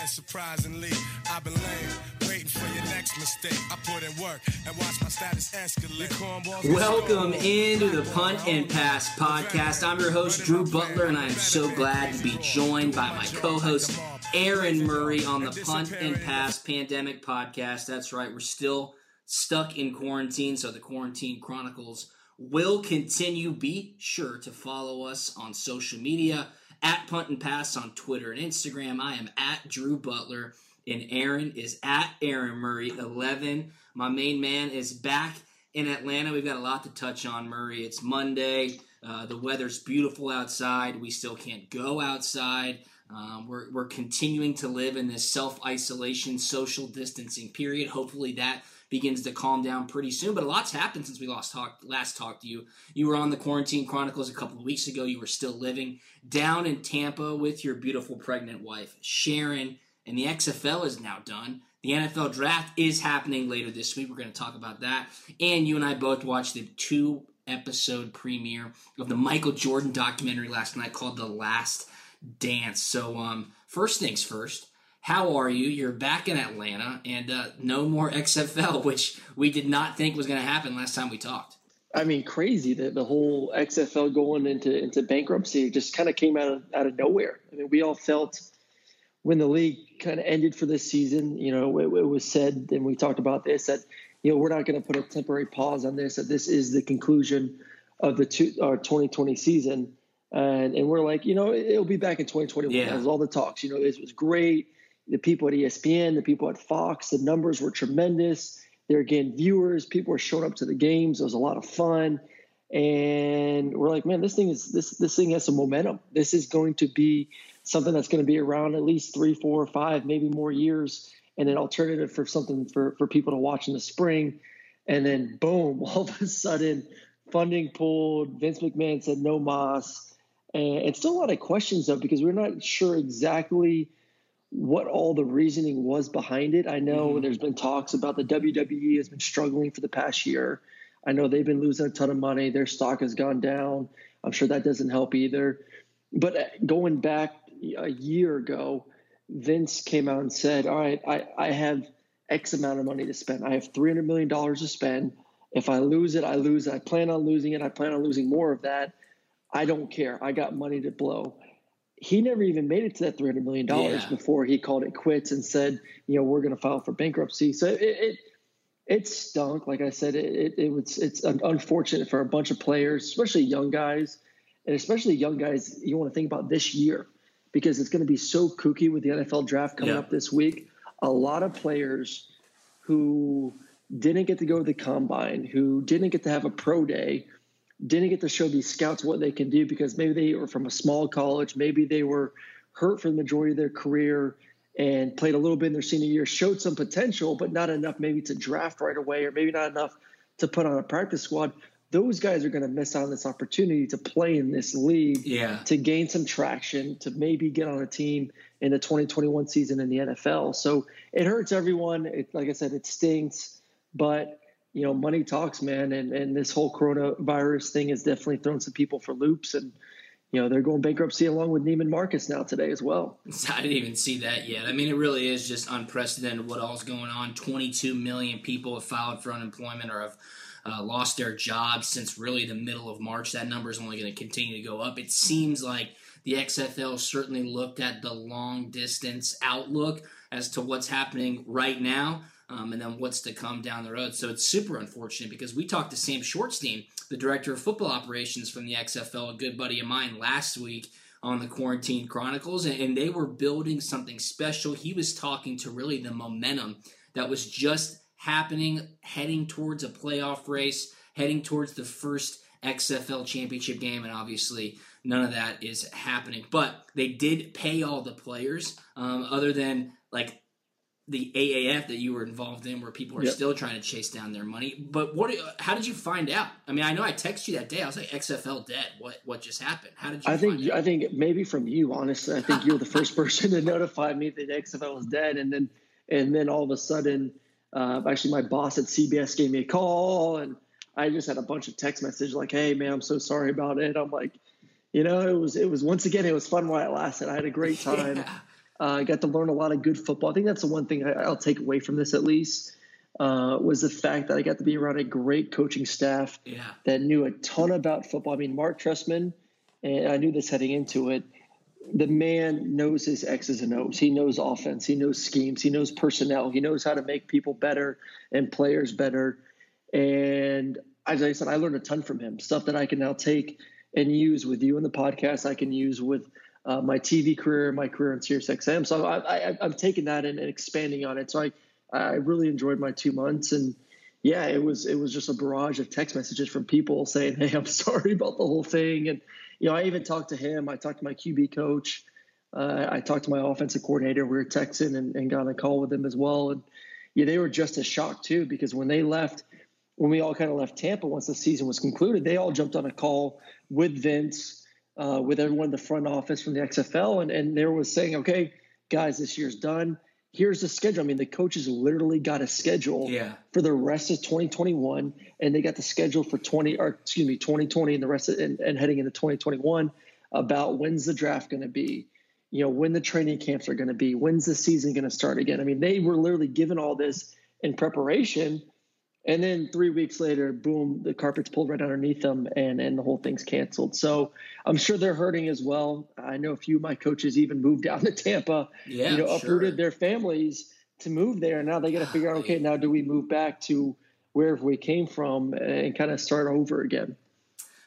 Yeah, surprisingly, I've been laying, waiting for your next mistake. I put in work and watch my status escalate. Cornballs- Welcome into the Punt and Pass podcast. I'm your host, Drew Butler, and I am so glad to be joined by my co host, Aaron Murray, on the Punt and Pass Pandemic podcast. That's right, we're still stuck in quarantine, so the Quarantine Chronicles will continue. Be sure to follow us on social media at Punt and Pass on Twitter and Instagram. I am at Drew Butler, and Aaron is at Aaron Murray 11. My main man is back in Atlanta. We've got a lot to touch on, Murray. It's Monday. Uh, the weather's beautiful outside. We still can't go outside. Um, we're, we're continuing to live in this self isolation, social distancing period. Hopefully, that begins to calm down pretty soon. But a lot's happened since we last talked last talked to you. You were on the Quarantine Chronicles a couple of weeks ago. You were still living down in Tampa with your beautiful pregnant wife, Sharon. And the XFL is now done. The NFL draft is happening later this week. We're going to talk about that. And you and I both watched the two episode premiere of the Michael Jordan documentary last night called The Last Dance. So, um, first things first, how are you? You're back in Atlanta and uh, no more XFL, which we did not think was going to happen last time we talked. I mean, crazy that the whole XFL going into into bankruptcy just kind of came out of out of nowhere. I mean, we all felt when the league kind of ended for this season. You know, it, it was said, and we talked about this that you know we're not going to put a temporary pause on this. That this is the conclusion of the two, our 2020 season, and and we're like, you know, it, will be back in 2021. Yeah. That was all the talks. You know, it was great. The people at ESPN, the people at Fox, the numbers were tremendous. They're getting viewers. People were showing up to the games. It was a lot of fun, and we're like, man, this thing is this this thing has some momentum. This is going to be something that's going to be around at least three, four, five, maybe more years, and an alternative for something for for people to watch in the spring. And then boom, all of a sudden, funding pulled. Vince McMahon said no mas, and it's still a lot of questions though because we're not sure exactly what all the reasoning was behind it. I know Mhm. there's been talks about the WWE has been struggling for the past year. I know they've been losing a ton of money. Their stock has gone down. I'm sure that doesn't help either. But uh, going back a year ago, Vince came out and said, All right, I, I have X amount of money to spend. I have $300 million to spend. If I lose it, I lose it. I plan on losing it. I plan on losing more of that. I don't care. I got money to blow. He never even made it to that $300 million Yeah. before he called it quits and said, you know, we're going to file for bankruptcy. So it, it, it stunk. Like I said, it, it, it was, it's unfortunate for a bunch of players, especially young guys, and especially young guys. You want to think about this year because it's going to be so kooky with the NFL draft coming Yeah. up this week. A lot of players who didn't get to go to the combine, who didn't get to have a pro day, didn't get to show these scouts what they can do because maybe they were from a small college, maybe they were hurt for the majority of their career and played a little bit in their senior year, showed some potential, but not enough maybe to draft right away, or maybe not enough to put on a practice squad. Those guys are going to miss out on this opportunity to play in this league Yeah. to gain some traction, to maybe get on a team in the 2021 season in the NFL. So it hurts everyone. It, like I said, it stinks, but you know, money talks, man. And and this whole coronavirus thing has definitely thrown some people for loops. And you know, they're going bankruptcy along with Neiman Marcus now today as well. I didn't even see that yet. I mean, it really is just unprecedented what all's going on. 22 million people have filed for unemployment or have uh, lost their jobs since really the middle of March. That number is only going to continue to go up. It seems like the XFL certainly looked at the long distance outlook as to what's happening right now. Um, and then what's to come down the road. So it's super unfortunate because we talked to Sam Schwartzstein, the director of football operations from the XFL, a good buddy of mine, last week on the Quarantine Chronicles, and they were building something special. He was talking to really the momentum that was just happening, heading towards a playoff race, heading towards the first XFL championship game, and obviously none of that is happening. But they did pay all the players, um, other than like the AAF that you were involved in, where people are yep. still trying to chase down their money. But what? How did you find out? I mean, I know I texted you that day. I was like, XFL dead. What? What just happened? How did you? I think. I think maybe from you, honestly. I think you were the first person to notify me that XFL was dead, and then and then all of a sudden, uh, actually, my boss at CBS gave me a call, and I just had a bunch of text messages like, "Hey, man, I'm so sorry about it." I'm like, you know, it was it was once again, it was fun while it lasted. I had a great time. Yeah I got to learn a lot of good football. I think that's the one thing I, will take away from this, at least, uh, was the fact that I got to be around a great coaching staff yeah. that knew a ton about football. I mean, Mark Trestman, and I knew this heading into it. The man knows his X's and O's. He knows offense. He knows schemes. He knows personnel. He knows how to make people better and players better. And as I said, I learned a ton from him. Stuff that I can now take and use with you in the podcast. I can use with uh, my TV career, my career on SiriusXM. So I, I, am taking that and, and, expanding on it. So I, I really enjoyed my two months, and yeah, it was it was just a barrage of text messages from people saying, "Hey, I'm sorry about the whole thing," and you know, I even talked to him. I talked to my QB coach. Uh, I talked to my offensive coordinator. We were texting and, and got on a call with them as well, and yeah, they were just as shocked too because when they left, when we all kind of left Tampa once the season was concluded, they all jumped on a call with Vince uh, with everyone in the front office from the XFL, and and they was saying, okay, guys, this year's done. Here's the schedule. I mean, the coaches literally got a schedule yeah. for the rest of 2021, and they got the schedule for 20 or excuse me 2020 and the rest of and, and heading into 2021 about when's the draft going to be, you know, when the training camps are going to be, when's the season going to start again. I mean, they were literally given all this in preparation and then three weeks later, boom, the carpet's pulled right underneath them and, and the whole thing's canceled. So I'm sure they're hurting as well. I know a few of my coaches even moved down to Tampa, yeah, you know, uprooted sure. their families to move there. And Now they got to figure out, okay, now do we move back to wherever we came from and kind of start over again?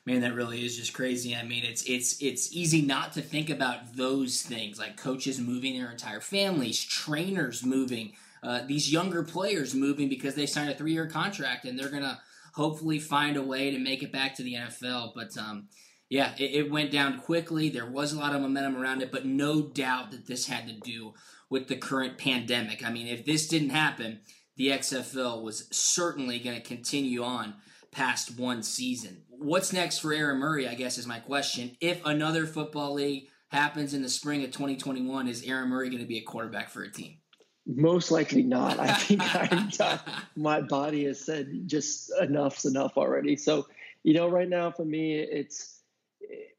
man that really is just crazy i mean it's it's it's easy not to think about those things like coaches moving their entire families trainers moving uh, these younger players moving because they signed a three year contract and they're going to hopefully find a way to make it back to the NFL. But um, yeah, it, it, went down quickly. There was a lot of momentum around it, but no doubt that this had to do with the current pandemic. I mean, if this didn't happen, the XFL was certainly going to continue on past one season. What's next for Aaron Murray, I guess, is my question. If another football league happens in the spring of 2021, is Aaron Murray going to be a quarterback for a team? Most likely not. I think I'm done. my body has said just enough's enough already. So, you know, right now for me, it's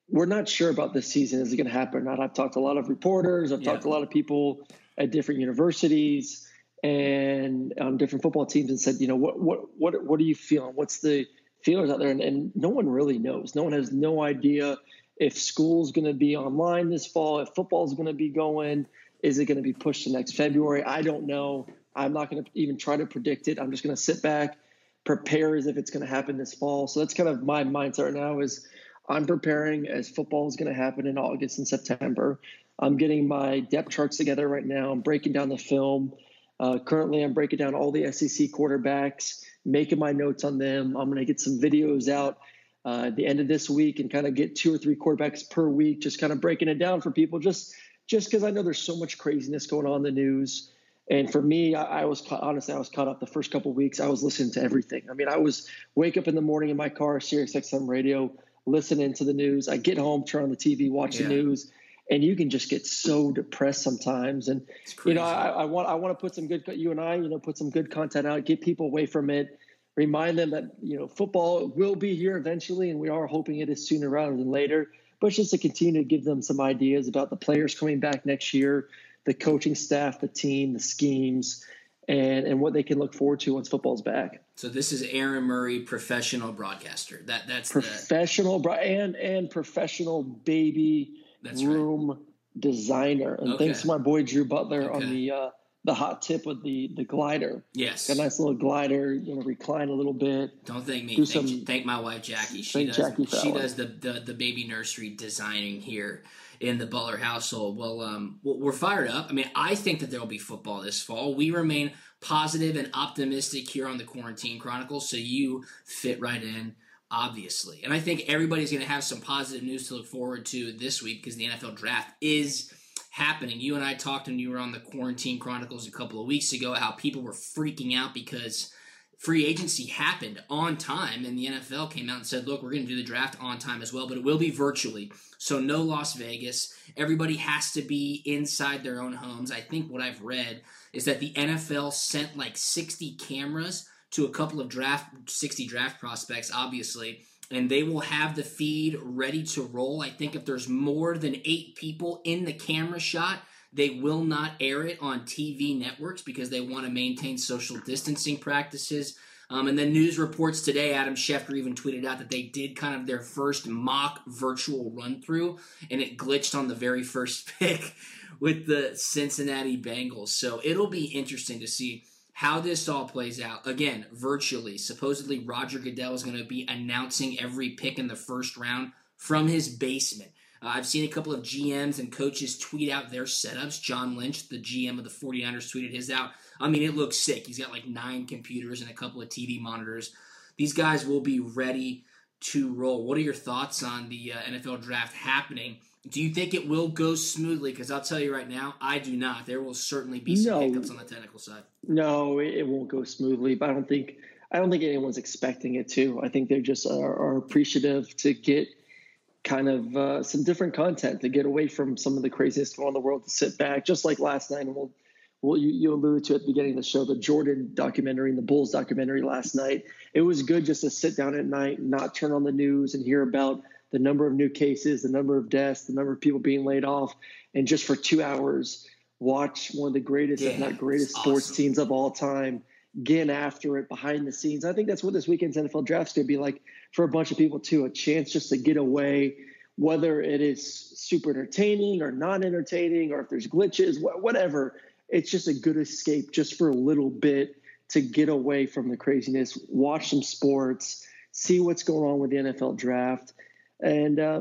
we're not sure about this season. Is it going to happen or not? I've talked to a lot of reporters. I've yeah. talked to a lot of people at different universities and on different football teams, and said, you know, what what what what are you feeling? What's the feelers out there? And, and no one really knows. No one has no idea if school's going to be online this fall, if football's going to be going is it going to be pushed to next February? I don't know. I'm not going to even try to predict it. I'm just going to sit back, prepare as if it's going to happen this fall. So that's kind of my mindset right now is I'm preparing as football is going to happen in August and September. I'm getting my depth charts together right now. I'm breaking down the film. Uh, currently, I'm breaking down all the SEC quarterbacks, making my notes on them. I'm going to get some videos out uh, at the end of this week and kind of get two or three quarterbacks per week, just kind of breaking it down for people, just just because I know there's so much craziness going on in the news. And for me, I, I was ca- honestly, I was caught up the first couple weeks. I was listening to everything. I mean, I was wake up in the morning in my car, Sirius XM radio, listening to the news. I get home, turn on the TV, watch yeah. the news, and you can just get so depressed sometimes. And you know, I, I, want I want to put some good you and I, you know, put some good content out, get people away from it, remind them that you know football will be here eventually, and we are hoping it is sooner rather than later but just to continue to give them some ideas about the players coming back next year, the coaching staff, the team, the schemes, and and what they can look forward to once football's back. So this is Aaron Murray, professional broadcaster. That that's professional the... and and professional baby that's room right. designer. And okay. thanks to my boy Drew Butler okay. on the uh, the hot tip with the the glider. Yes, got a nice little glider. You know, recline a little bit. Don't thank me. Do thank, some, thank my wife Jackie. She does. Jackie she does the, the the baby nursery designing here in the Butler household. Well, um, we're fired up. I mean, I think that there will be football this fall. We remain positive and optimistic here on the Quarantine Chronicles, so you fit right in, obviously. And I think everybody's going to have some positive news to look forward to this week because the NFL draft is happening. You and I talked when you were on the Quarantine Chronicles a couple of weeks ago how people were freaking out because free agency happened on time and the NFL came out and said, look, we're going to do the draft on time as well, but it will be virtually. So no Las Vegas. Everybody has to be inside their own homes. I think what I've read is that the NFL sent like 60 cameras to a couple of draft 60 draft prospects obviously and they will have the feed ready to roll. I think if there's more than 8 people in the camera shot, they will not air it on TV networks because they want to maintain social distancing practices. Um, and then news reports today, Adam Schefter even tweeted out that they did kind of their first mock virtual run through, and it glitched on the very first pick with the Cincinnati Bengals. So it'll be interesting to see how this all plays out. Again, virtually. Supposedly, Roger Goodell is going to be announcing every pick in the first round from his basement. Uh, I've seen a couple of GMs and coaches tweet out their setups. John Lynch, the GM of the 49ers, tweeted his out. I mean, it looks sick. He's got like nine computers and a couple of TV monitors. These guys will be ready to roll. What are your thoughts on the uh, NFL draft happening? Do you think it will go smoothly? Because I'll tell you right now, I do not. There will certainly be some no, hiccups on the technical side. No, it won't go smoothly. But I don't think I don't think anyone's expecting it to. I think they just are, are appreciative to get kind of uh, some different content to get away from some of the craziest going on in the world to sit back, just like last night. And we'll, well, you, you alluded to at the beginning of the show, the Jordan documentary and the Bulls documentary last night. It was good just to sit down at night, not turn on the news, and hear about the number of new cases, the number of deaths, the number of people being laid off, and just for two hours watch one of the greatest, yeah, if not greatest, sports awesome. teams of all time get after it behind the scenes. I think that's what this weekend's NFL draft's going to be like for a bunch of people too. A chance just to get away, whether it is super entertaining or not entertaining, or if there's glitches, whatever. It's just a good escape just for a little bit to get away from the craziness, watch some sports, see what's going on with the NFL draft, and uh,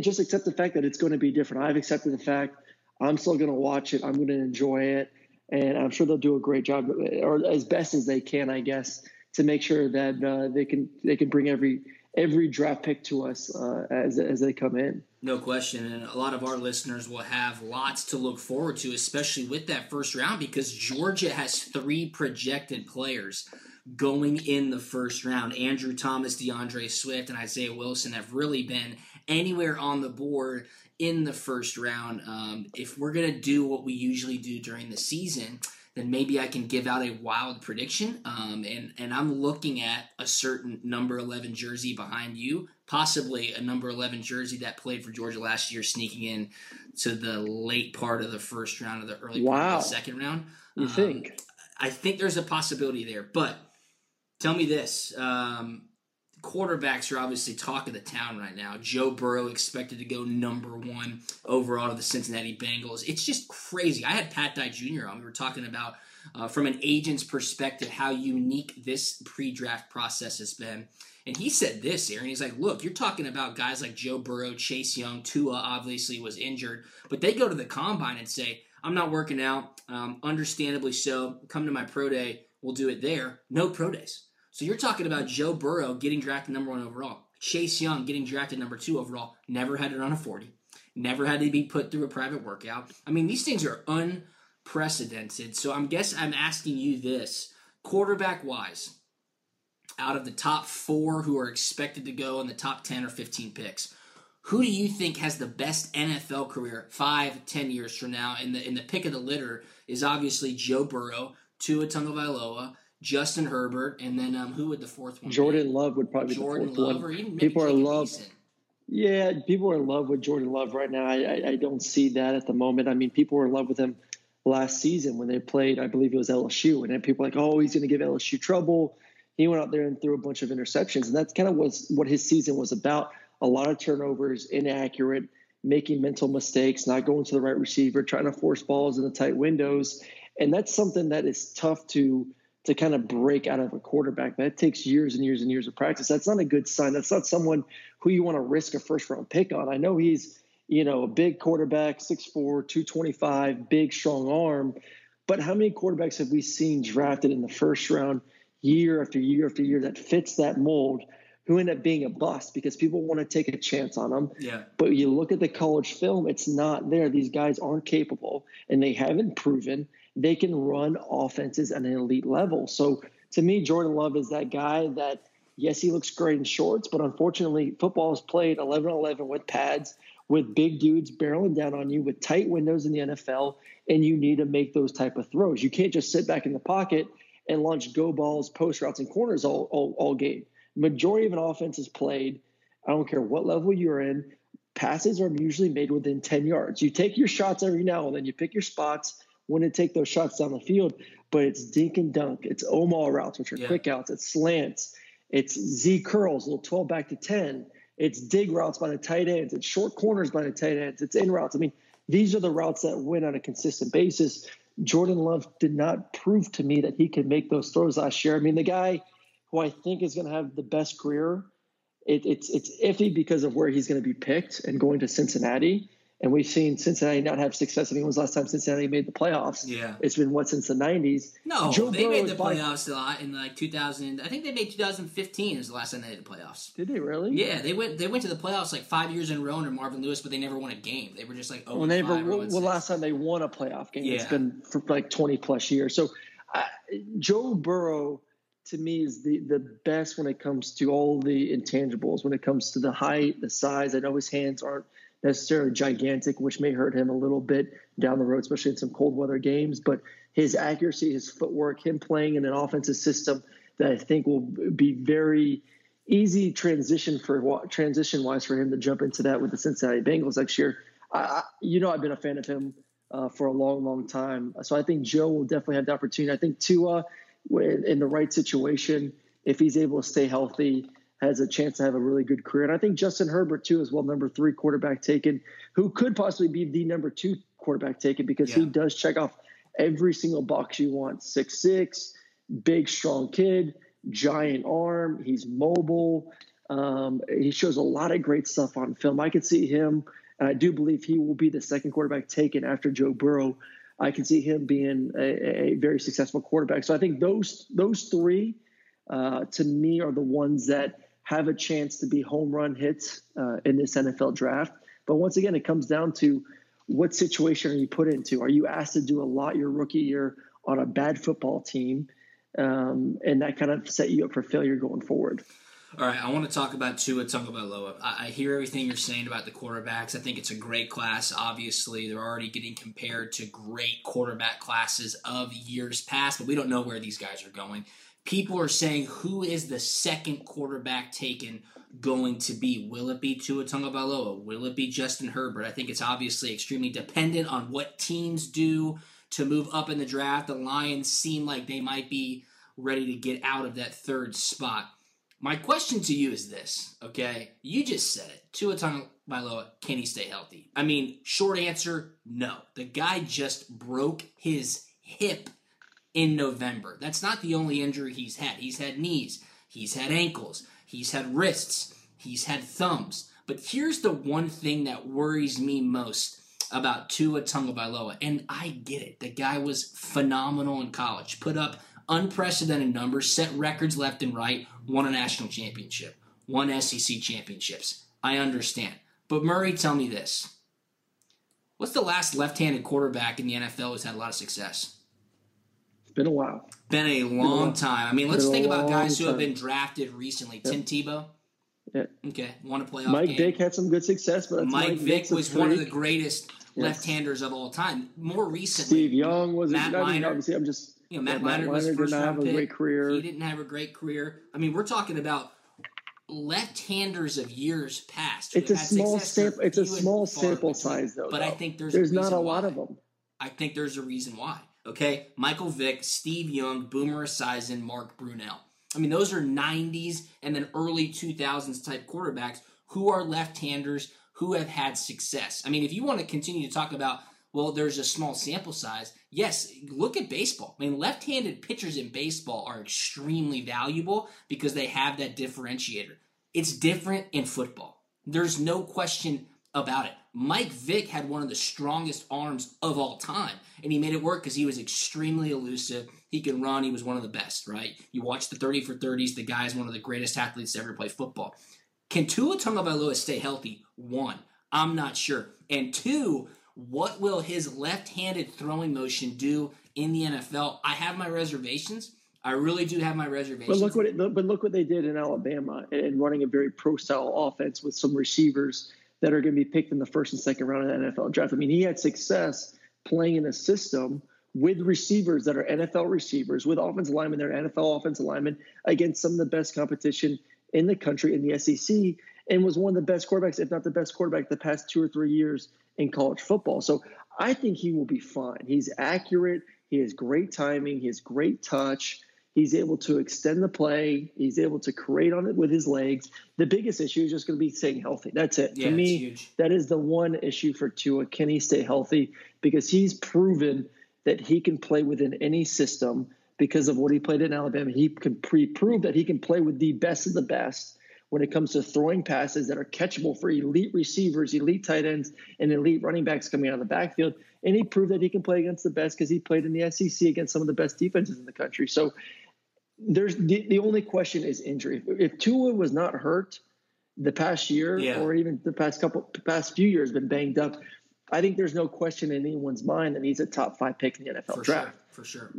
just accept the fact that it's going to be different. I've accepted the fact I'm still going to watch it. I'm going to enjoy it and I'm sure they'll do a great job, or as best as they can, I guess, to make sure that uh, they can they can bring every every draft pick to us uh, as as they come in. No question, and a lot of our listeners will have lots to look forward to, especially with that first round, because Georgia has three projected players going in the first round. Andrew Thomas, DeAndre Swift, and Isaiah Wilson have really been anywhere on the board in the first round. Um, if we're going to do what we usually do during the season, then maybe I can give out a wild prediction. Um, and, and I'm looking at a certain number 11 jersey behind you, possibly a number 11 jersey that played for Georgia last year, sneaking in to the late part of the first round or the early wow. part of the second round. You um, think? I think there's a possibility there. But tell me this. Um, quarterbacks are obviously talk of the town right now. Joe Burrow expected to go number one overall to the Cincinnati Bengals. It's just crazy. I had Pat Dye Jr. on. We were talking about uh, from an agent's perspective how unique this pre-draft process has been. And he said this, Aaron. He's like, look, you're talking about guys like Joe Burrow, Chase Young, Tua obviously was injured, but they go to the combine and say, I'm not working out. Um, understandably so. Come to my pro day. We'll do it there. No pro days. So you're talking about Joe Burrow getting drafted number one overall, Chase Young getting drafted number two overall, never had to run a 40, never had to be put through a private workout. I mean, these things are unprecedented. So I'm guess I'm asking you this quarterback wise, out of the top four who are expected to go in the top 10 or 15 picks, who do you think has the best NFL career five, ten years from now? In the in the pick of the litter is obviously Joe Burrow, to Tua Tagovailoa, Justin Herbert, and then um, who would the fourth one? Jordan be? Love would probably Jordan be the fourth Love, one. Or even people are in love. Decent. Yeah, people are in love with Jordan Love right now. I, I, I, don't see that at the moment. I mean, people were in love with him last season when they played, I believe it was LSU, and then people were like, oh, he's going to give LSU trouble. He went out there and threw a bunch of interceptions, and that's kind of was what his season was about. A lot of turnovers, inaccurate, making mental mistakes, not going to the right receiver, trying to force balls in the tight windows, and that's something that is tough to to kind of break out of a quarterback. That takes years and years and years of practice. That's not a good sign. That's not someone who you want to risk a first round pick on. I know he's, you know, a big quarterback, 6'4, 225, big, strong arm. But how many quarterbacks have we seen drafted in the first round year after year after year that fits that mold who end up being a bust because people want to take a chance on them. Yeah. But you look at the college film, it's not there. These guys aren't capable and they haven't proven they can run offenses at an elite level. So to me, Jordan Love is that guy that, yes, he looks great in shorts, but unfortunately, football is played 11 11 with pads, with big dudes barreling down on you, with tight windows in the NFL, and you need to make those type of throws. You can't just sit back in the pocket and launch go balls, post routes, and corners all, all, all game. Majority of an offense is played. I don't care what level you're in. Passes are usually made within 10 yards. You take your shots every now and then. You pick your spots when to take those shots down the field, but it's dink and dunk. It's Omaha routes, which are yeah. quick outs. It's slants. It's Z curls, little 12 back to 10. It's dig routes by the tight ends. It's short corners by the tight ends. It's in routes. I mean, these are the routes that win on a consistent basis. Jordan Love did not prove to me that he could make those throws last year. I mean, the guy who I think is going to have the best career, it, it's it's iffy because of where he's going to be picked and going to Cincinnati. And we've seen Cincinnati not have success. I mean, when was the last time Cincinnati made the playoffs? Yeah. It's been what since the 90s? No, Joe they Burrow made the playoffs a lot in like 2000. I think they made 2015 is the last time they made the playoffs. Did they really? Yeah, they went they went to the playoffs like five years in a row under Marvin Lewis, but they never won a game. They were just like, oh, well, never. Well, well last time they won a playoff game, yeah. it's been for like 20 plus years. So uh, Joe Burrow to me is the the best when it comes to all the intangibles. When it comes to the height, the size. I know his hands aren't – necessarily gigantic, which may hurt him a little bit down the road, especially in some cold weather games. But his accuracy, his footwork, him playing in an offensive system that I think will be very easy transition for transition wise for him to jump into that with the Cincinnati Bengals next year. I, you know, I've been a fan of him uh, for a long, long time. So I think Joe will definitely have the opportunity. I think Tua, in the right situation, if he's able to stay healthy, has a chance to have a really good career. And I think Justin Herbert, too, as well, number three quarterback taken, who could possibly be the number two quarterback taken because yeah. he does check off every single box you want. Six six, big, strong kid, giant arm. He's mobile. Um, he shows a lot of great stuff on film. I could see him, and I do believe he will be the second quarterback taken after Joe Burrow. I can see him being a, a very successful quarterback. So I think those those three, uh, to me, are the ones that have a chance to be home run hits uh, in this NFL draft. But once again, it comes down to what situation are you put into? Are you asked to do a lot your rookie year on a bad football team? Um, and that kind of set you up for failure going forward. All right, I want to talk about Tua Tagovailoa. I, I hear everything you're saying about the quarterbacks. I think it's a great class. Obviously, they're already getting compared to great quarterback classes of years past, but we don't know where these guys are going people are saying who is the second quarterback taken going to be? Will it be Tua Tagovailoa? Will it be Justin Herbert? I think it's obviously extremely dependent on what teams do to move up in the draft. The Lions seem like they might be ready to get out of that third spot. My question to you is this, okay? You just said it. Tua Tagovailoa, can he stay healthy? I mean, short answer, no. The guy just broke his hip in November. That's not the only injury he's had. He's had knees, he's had ankles, he's had wrists, he's had thumbs. But here's the one thing that worries me most about Tua Tagovailoa, and I get it. The guy was phenomenal in college, put up unprecedented numbers, set records left and right, won a national championship, won SEC championships. I understand. But Murray, tell me this. What's the last left-handed quarterback in the NFL who's had a lot of success? Been a while. Been a long time. I mean, let's think about guys who have been drafted recently. Tim Tebow. Yeah. Okay, won a playoff Mike game. Vick had some good success, but Mike, Mike Vick was one of the greatest yes. left-handers of all time. More recently, Steve Young was. Matt I mean, obviously, I'm just. You know, Matt, yeah, Matt Leinart was first round have a pick. great career. He didn't have a great career. I mean, we're talking about left-handers of years past. It's a small sample. It's a small sample size, though. But though. I think there's there's not a why. lot of them. I think there's a reason why. Okay, Michael Vick, Steve Young, Boomer Esiason, Mark Brunell. I mean, those are 90s and then early 2000s type quarterbacks who are left-handers who have had success. I mean, if you want to continue to talk about well, there's a small sample size. Yes, look at baseball. I mean, left handed pitchers in baseball are extremely valuable because they have that differentiator. It's different in football. There's no question about it. Mike Vick had one of the strongest arms of all time, and he made it work because he was extremely elusive. He could run. He was one of the best, right? You watch the 30 for 30s. The guy is one of the greatest athletes to ever play football. Can Tua Tagovailoa stay healthy? One, I'm not sure. And two, what will his left-handed throwing motion do in the NFL? I have my reservations. I really do have my reservations. But look what it, but look what they did in Alabama and running a very pro style offense with some receivers that are going to be picked in the first and second round of the NFL draft. I mean, he had success playing in a system with receivers that are NFL receivers, with offensive linemen that are NFL offensive linemen against some of the best competition in the country in the SEC, and was one of the best quarterbacks, if not the best quarterback, the past two or three years in college football. So I think he will be fine. He's accurate. He has great timing. He has great touch. He's able to extend the play. He's able to create on it with his legs. The biggest issue is just going to be staying healthy. That's it. Yeah, to me, that is the one issue for Tua. Can he stay healthy? Because he's proven that he can play within any system because of what he played in Alabama. He can pre- prove that he can play with the best of the best when it comes to throwing passes that are catchable for elite receivers, elite tight ends, and elite running backs coming out of the backfield. And he proved that he can play against the best because he played in the SEC against some of the best defenses in the country. So there's the, the only question is injury. If Tua was not hurt the past year Yeah. or even the past couple past few years been banged up, I think there's no question in anyone's mind that he's a top five pick in the NFL for draft sure. For sure.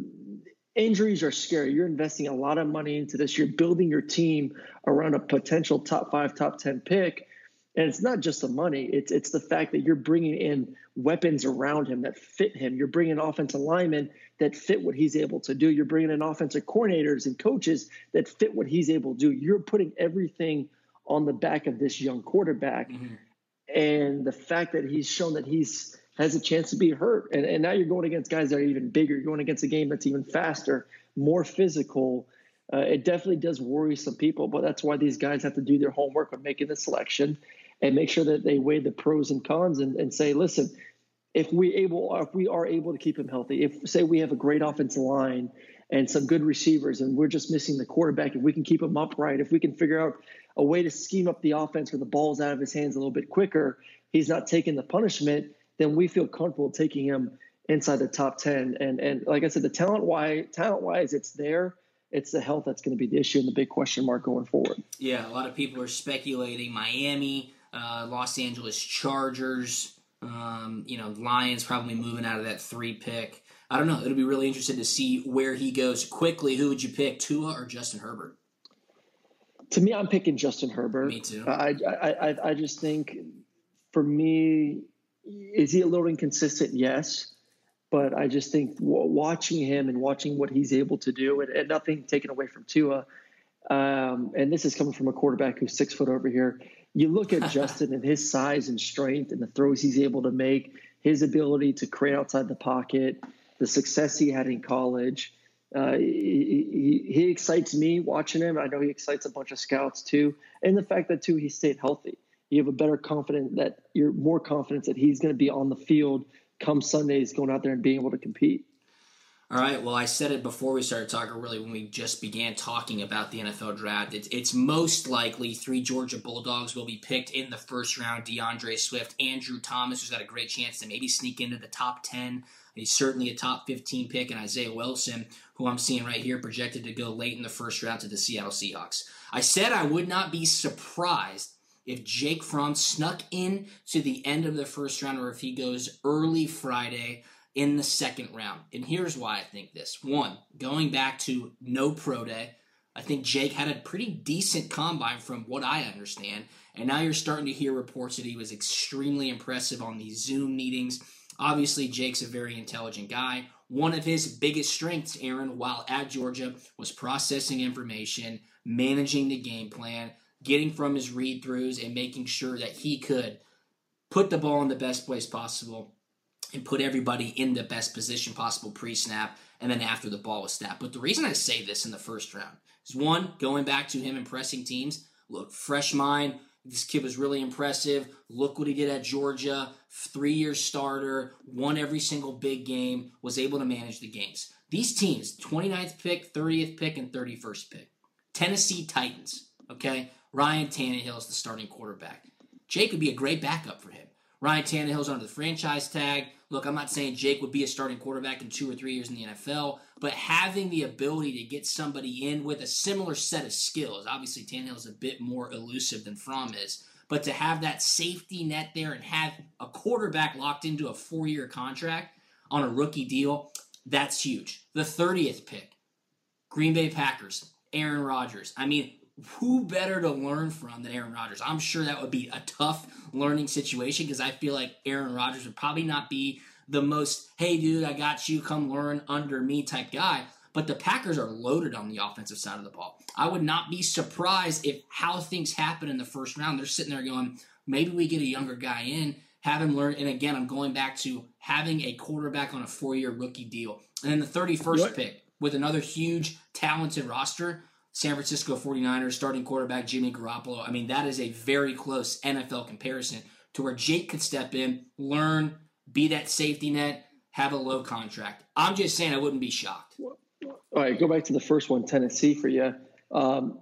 injuries are scary. You're investing a lot of money into this. You're building your team around a potential top five, top ten pick, and it's not just the money. It's it's the fact that you're bringing in weapons around him that fit him. You're bringing offensive linemen that fit what he's able to do. You're bringing in offensive coordinators and coaches that fit what he's able to do. You're putting everything on the back of this young quarterback, and the fact that he's shown that he's has a chance to be hurt. And, and now you're going against guys that are even bigger. You're going against a game that's even faster, more physical. Uh, it definitely does worry some people, but that's why these guys have to do their homework when making the selection and make sure that they weigh the pros and cons and, and say, listen, if we able if we are able to keep him healthy, if say we have a great offensive line and some good receivers and we're just missing the quarterback, if we can keep him upright, if we can figure out a way to scheme up the offense where the ball's out of his hands a little bit quicker, he's not taking the punishment, then we feel comfortable taking him inside the top 10. And and like I said, the talent wise talent wise, it's there. It's the health that's going to be the issue and the big question mark going forward. Yeah, a lot of people are speculating Miami, uh, Los Angeles Chargers, um, you know, Lions probably moving out of that three pick. I don't know. It'll be really interesting to see where he goes quickly. Who would you pick, Tua or Justin Herbert? To me, I'm picking Justin Herbert. Me too. I I I, I just think for me, is he a little inconsistent? Yes. But I just think w- watching him and watching what he's able to do, and, and nothing taken away from Tua, um, and this is coming from a quarterback who's six foot over here. You look at Justin and his size and strength and the throws he's able to make, his ability to create outside the pocket, the success he had in college. Uh, he, he, he excites me watching him. I know he excites a bunch of scouts too, and the fact that too he stayed healthy. You have a better confidence that you're more confident that he's going to be on the field come Sundays, going out there and being able to compete. All right. Well, I said it before we started talking, really, when we just began talking about the NFL draft. It's, it's most likely three Georgia Bulldogs will be picked in the first round DeAndre Swift, Andrew Thomas, who's got a great chance to maybe sneak into the top 10. He's certainly a top 15 pick, and Isaiah Wilson, who I'm seeing right here, projected to go late in the first round to the Seattle Seahawks. I said I would not be surprised if Jake Fromm snuck in to the end of the first round or if he goes early Friday in the second round. And here's why I think this. One, going back to no pro day, I think Jake had a pretty decent combine from what I understand. And now you're starting to hear reports that he was extremely impressive on these Zoom meetings. Obviously, Jake's a very intelligent guy. One of his biggest strengths, Aaron, while at Georgia, was processing information, managing the game plan, getting from his read throughs, and making sure that he could put the ball in the best place possible and put everybody in the best position possible pre snap and then after the ball was snapped. But the reason I say this in the first round is one, going back to him impressing teams. Look, fresh mind. This kid was really impressive. Look what he did at Georgia. Three year starter, won every single big game, was able to manage the games. These teams, 29th pick, 30th pick, and 31st pick. Tennessee Titans, okay? Ryan Tannehill is the starting quarterback. Jake would be a great backup for him. Ryan Tannehill's under the franchise tag. Look, I'm not saying Jake would be a starting quarterback in two or three years in the NFL, but having the ability to get somebody in with a similar set of skills, obviously Tannehill's a bit more elusive than Fromm is, but to have that safety net there and have a quarterback locked into a four year contract on a rookie deal, that's huge. The 30th pick, Green Bay Packers, Aaron Rodgers. I mean, who better to learn from than Aaron Rodgers? I'm sure that would be a tough learning situation because I feel like Aaron Rodgers would probably not be the most, hey, dude, I got you, come learn under me type guy. But the Packers are loaded on the offensive side of the ball. I would not be surprised if how things happen in the first round, they're sitting there going, maybe we get a younger guy in, have him learn. And again, I'm going back to having a quarterback on a four year rookie deal. And then the 31st what? pick with another huge, talented roster San Francisco 49ers starting quarterback Jimmy Garoppolo. I mean, that is a very close NFL comparison to where Jake could step in, learn, be that safety net, have a low contract. I'm just saying I wouldn't be shocked. All right, go back to the first one, Tennessee for you. Um,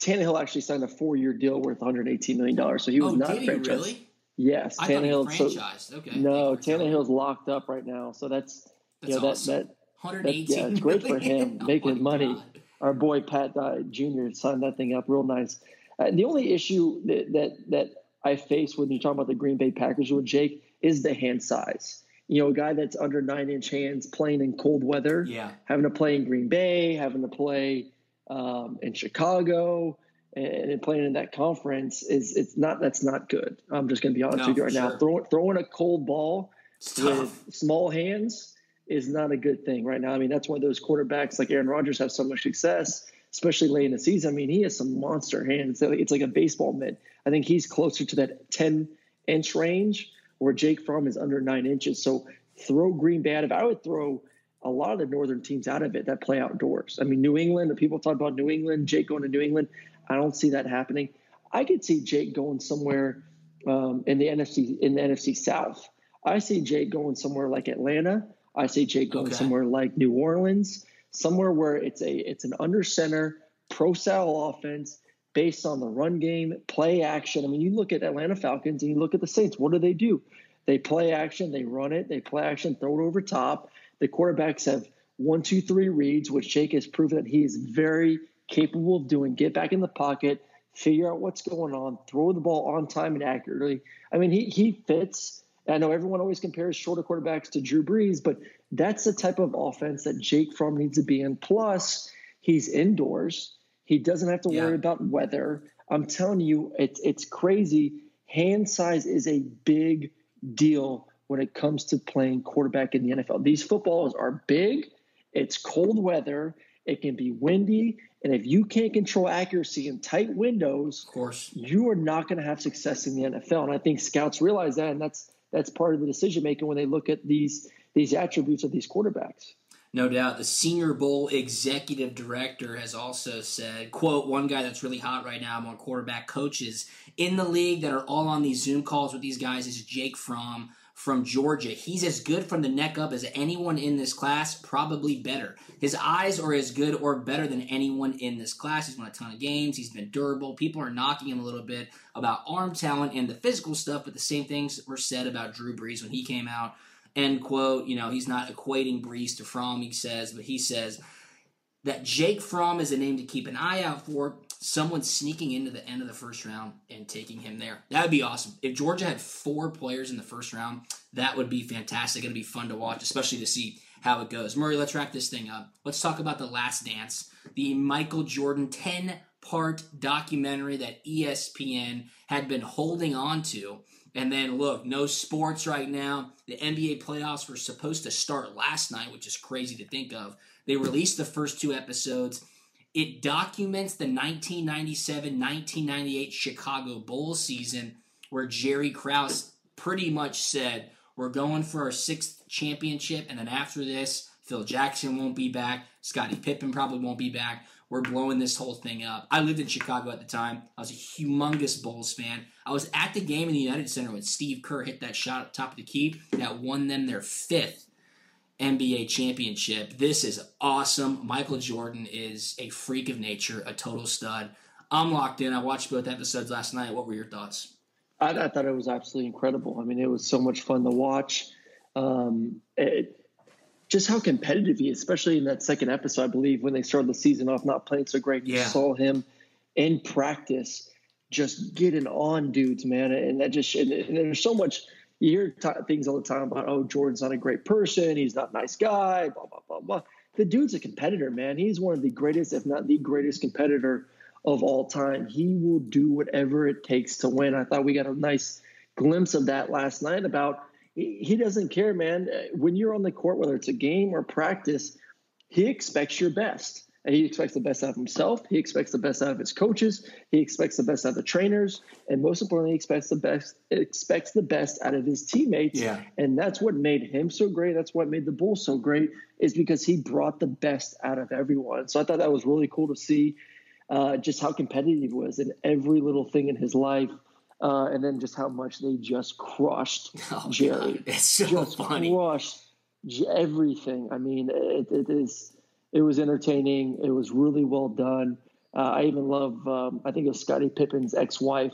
Tannehill actually signed a four-year deal worth 118 million dollars, so he was oh, not did franchised. Really? Yes, I Tannehill. Franchised. So, okay. No, Tannehill's locked up right now, so that's, that's you know, awesome. that that 118 that, yeah, it's great for him oh making money. God our boy Pat uh, Jr. signed that thing up real nice. Uh, the only issue that, that that I face when you talk about the Green Bay Packers with Jake is the hand size. You know, a guy that's under nine inch hands playing in cold weather, yeah, having to play in Green Bay, having to play um, in Chicago, and, playing in that conference is it's not that's not good. I'm just going to be honest no, with you right sure. now. Throwing throwing a cold ball with small hands is not a good thing right now. I mean, that's why those quarterbacks like Aaron Rodgers have so much success, especially late in the season. I mean, he has some monster hands. It's like a baseball mitt. I think he's closer to that 10 inch range where Jake Fromm is under nine inches. So throw Green Bay out of I would throw a lot of the northern teams out of it that play outdoors. I mean, New England, people talk about New England, Jake going to New England. I don't see that happening. I could see Jake going somewhere um, in the NFC in the NFC South. I see Jake going somewhere like Atlanta I say Jake going Okay. somewhere like New Orleans, somewhere where it's a it's an under center pro style offense based on the run game, play action. I mean, you look at Atlanta Falcons and you look at the Saints. What do they do? They play action, they run it, they play action, throw it over top. The quarterbacks have one, two, three reads, which Jake has proven that he is very capable of doing. Get back in the pocket, figure out what's going on, throw the ball on time and accurately. I mean, he he fits. I know everyone always compares shorter quarterbacks to Drew Brees, but that's the type of offense that Jake Fromm needs to be in. Plus, he's indoors. He doesn't have to Yeah. worry about weather. I'm telling you, it's it's crazy. Hand size is a big deal when it comes to playing quarterback in the NFL. These footballs are big. It's cold weather. It can be windy, and if you can't control accuracy in tight windows, Of course. you are not going to have success in the NFL. And I think scouts realize that, and that's that's part of the decision making when they look at these these attributes of these quarterbacks. No doubt. The Senior Bowl executive director has also said, quote, one guy that's really hot right now among quarterback coaches in the league that are all on these Zoom calls with these guys is Jake Fromm from Georgia. He's as good from the neck up as anyone in this class, probably better. His eyes are as good or better than anyone in this class. He's won a ton of games. He's been durable. People are knocking him a little bit about arm talent and the physical stuff, but the same things were said about Drew Brees when he came out end quote. You know, he's not equating Brees to Fromm, he says, but he says that Jake Fromm is a name to keep an eye out for. Someone sneaking into the end of the first round and taking him there. That would be awesome. If Georgia had four players in the first round, that would be fantastic. It'd be fun to watch, especially to see how it goes. Murray, let's wrap this thing up. Let's talk about The Last Dance, the Michael Jordan 10 part documentary that ESPN had been holding on to. And then look, no sports right now. The NBA playoffs were supposed to start last night, which is crazy to think of. They released the first two episodes. It documents the 1997 1998 Chicago Bulls season where Jerry Krause pretty much said, We're going for our sixth championship, and then after this, Phil Jackson won't be back. Scottie Pippen probably won't be back. We're blowing this whole thing up. I lived in Chicago at the time. I was a humongous Bulls fan. I was at the game in the United Center when Steve Kerr hit that shot at top of the key that won them their fifth NBA championship. This is awesome. Michael Jordan is a freak of nature, a total stud. I'm locked in. I watched both episodes last night. What were your thoughts? I, I thought it was absolutely incredible. I mean, it was so much fun to watch. Um, it, just how competitive he is, especially in that second episode, I believe, when they started the season off not playing so great. You Yeah. saw him in practice just getting on dudes, man. And that just, and, and there's so much, you hear t- things all the time about, oh, Jordan's not a great person. He's not a nice guy, blah, blah, blah, blah. The dude's a competitor, man. He's one of the greatest, if not the greatest competitor of all time. He will do whatever it takes to win. I thought we got a nice glimpse of that last night about he he doesn't care, man. When you're on the court, whether it's a game or practice, he expects your best. He expects the best out of himself. He expects the best out of his coaches. He expects the best out of the trainers, and most importantly, he expects the best expects the best out of his teammates. Yeah. And that's what made him so great. That's what made the Bulls so great is because he brought the best out of everyone. So I thought that was really cool to see uh, just how competitive he was in every little thing in his life. Uh, and then just how much they just crushed Oh, Jerry. God, it's so just funny. crushed everything. I mean, it, it is. It was entertaining. It was really well done. Uh, I even love. Um, I think it was Scottie Pippen's ex-wife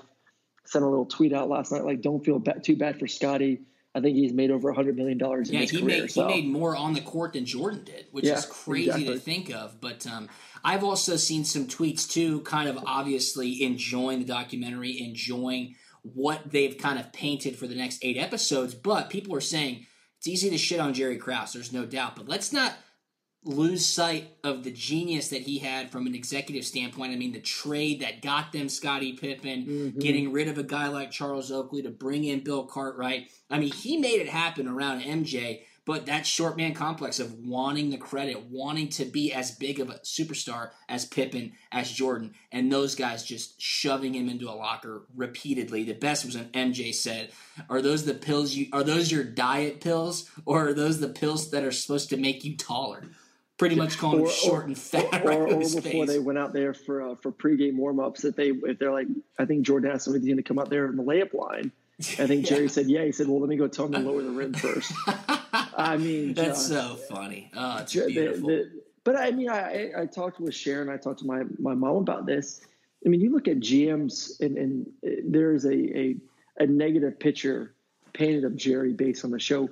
sent a little tweet out last night, like, "Don't feel ba- too bad for Scottie. I think he's made over a hundred million dollars in Yeah, his he career." made so. he made more on the court than Jordan did, which Yeah, is crazy to think of. But um, I've also seen some tweets too, kind of obviously enjoying the documentary, enjoying what they've kind of painted for the next eight episodes. But people are saying it's easy to shit on Jerry Krause. There's no doubt, but let's not lose sight of the genius that he had from an executive standpoint. I mean, the trade that got them Scottie Pippen, Mm-hmm. getting rid of a guy like Charles Oakley to bring in Bill Cartwright. I mean, he made it happen around MJ, but that short man complex of wanting the credit, wanting to be as big of a superstar as Pippen, as Jordan, and those guys just shoving him into a locker repeatedly. The best was when MJ said, "Are those the pills you? Are those your diet pills, or are those the pills that are supposed to make you taller?" Pretty much calling him short and fat or, right or before face. they went out there for uh, for pregame warmups, that they if they're like, I think Jordan asked somebody to come out there in the layup line. I think Jerry said, yeah. He said, well, let me go tell him to lower the rim first. I mean, That's so funny. Oh, it's Ju- the- beautiful. the- but I mean, I, I I talked with Sharon. I talked to my my mom about this. I mean, you look at GMs, and, and uh, there is a, a a negative picture painted of Jerry based on the show.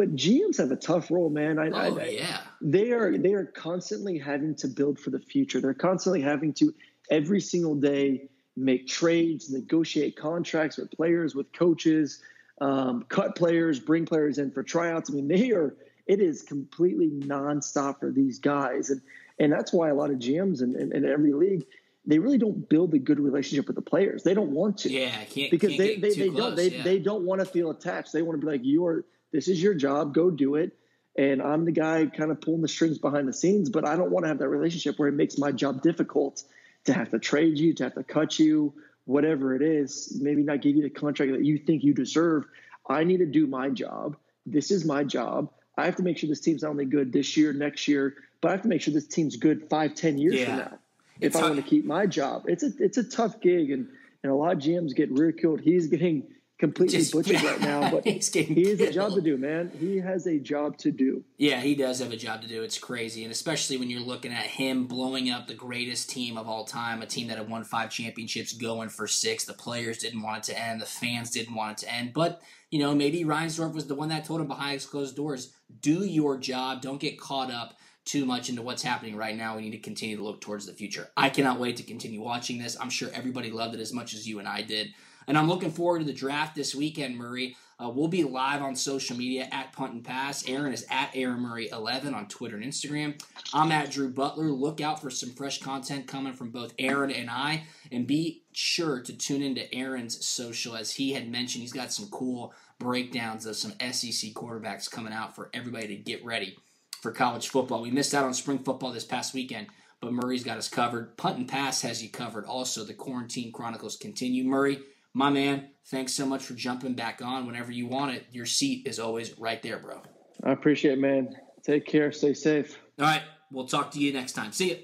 But GMs have a tough role, man. I, oh I, yeah. they are they are constantly having to build for the future. They're constantly having to every single day make trades, negotiate contracts with players, with coaches, um, cut players, bring players in for tryouts. I mean, they are. It is completely nonstop for these guys, and and that's why a lot of GMs in, in, in every league they really don't build a good relationship with the players. They don't want to Yeah, can't because can't they, get they, they close, don't they, yeah. they don't want to feel attached. They want to be like you're this is your job, go do it. And I'm the guy kind of pulling the strings behind the scenes, but I don't want to have that relationship where it makes my job difficult to have to trade you, to have to cut you, whatever it is, maybe not give you the contract that you think you deserve. I need to do my job. This is my job. I have to make sure this team's not only good this year, next year, but I have to make sure this team's good five, ten years Yeah. from now. It's if I want to keep my job, it's a it's a tough gig, and and a lot of GMs get ridiculed. He's getting completely Just- butchered right now, but He's getting he has a job to do, man. He has a job to do. Yeah, he does have a job to do. It's crazy, and especially when you're looking at him blowing up the greatest team of all time, a team that had won five championships, going for six. The players didn't want it to end, the fans didn't want it to end, but you know maybe Reinsdorf was the one that told him behind closed doors, "Do your job. Don't get caught up." Too much into what's happening right now. We need to continue to look towards the future. I cannot wait to continue watching this. I'm sure everybody loved it as much as you and I did. And I'm looking forward to the draft this weekend, Murray. Uh, we'll be live on social media at Punt and Pass. Aaron is at Aaron Murray 11 on Twitter and Instagram. I'm at Drew Butler. Look out for some fresh content coming from both Aaron and I. And be sure to tune into Aaron's social. As he had mentioned, he's got some cool breakdowns of some SEC quarterbacks coming out for everybody to get ready for college football. We missed out on spring football this past weekend, but Murray's got us covered. Punt and Pass has you covered. Also, the Quarantine Chronicles continue. Murray, My man, thanks so much for jumping back on whenever you want it. Your seat is always right there, bro. I appreciate it, man. Take care. Stay safe. All right. We'll talk to you next time. See you.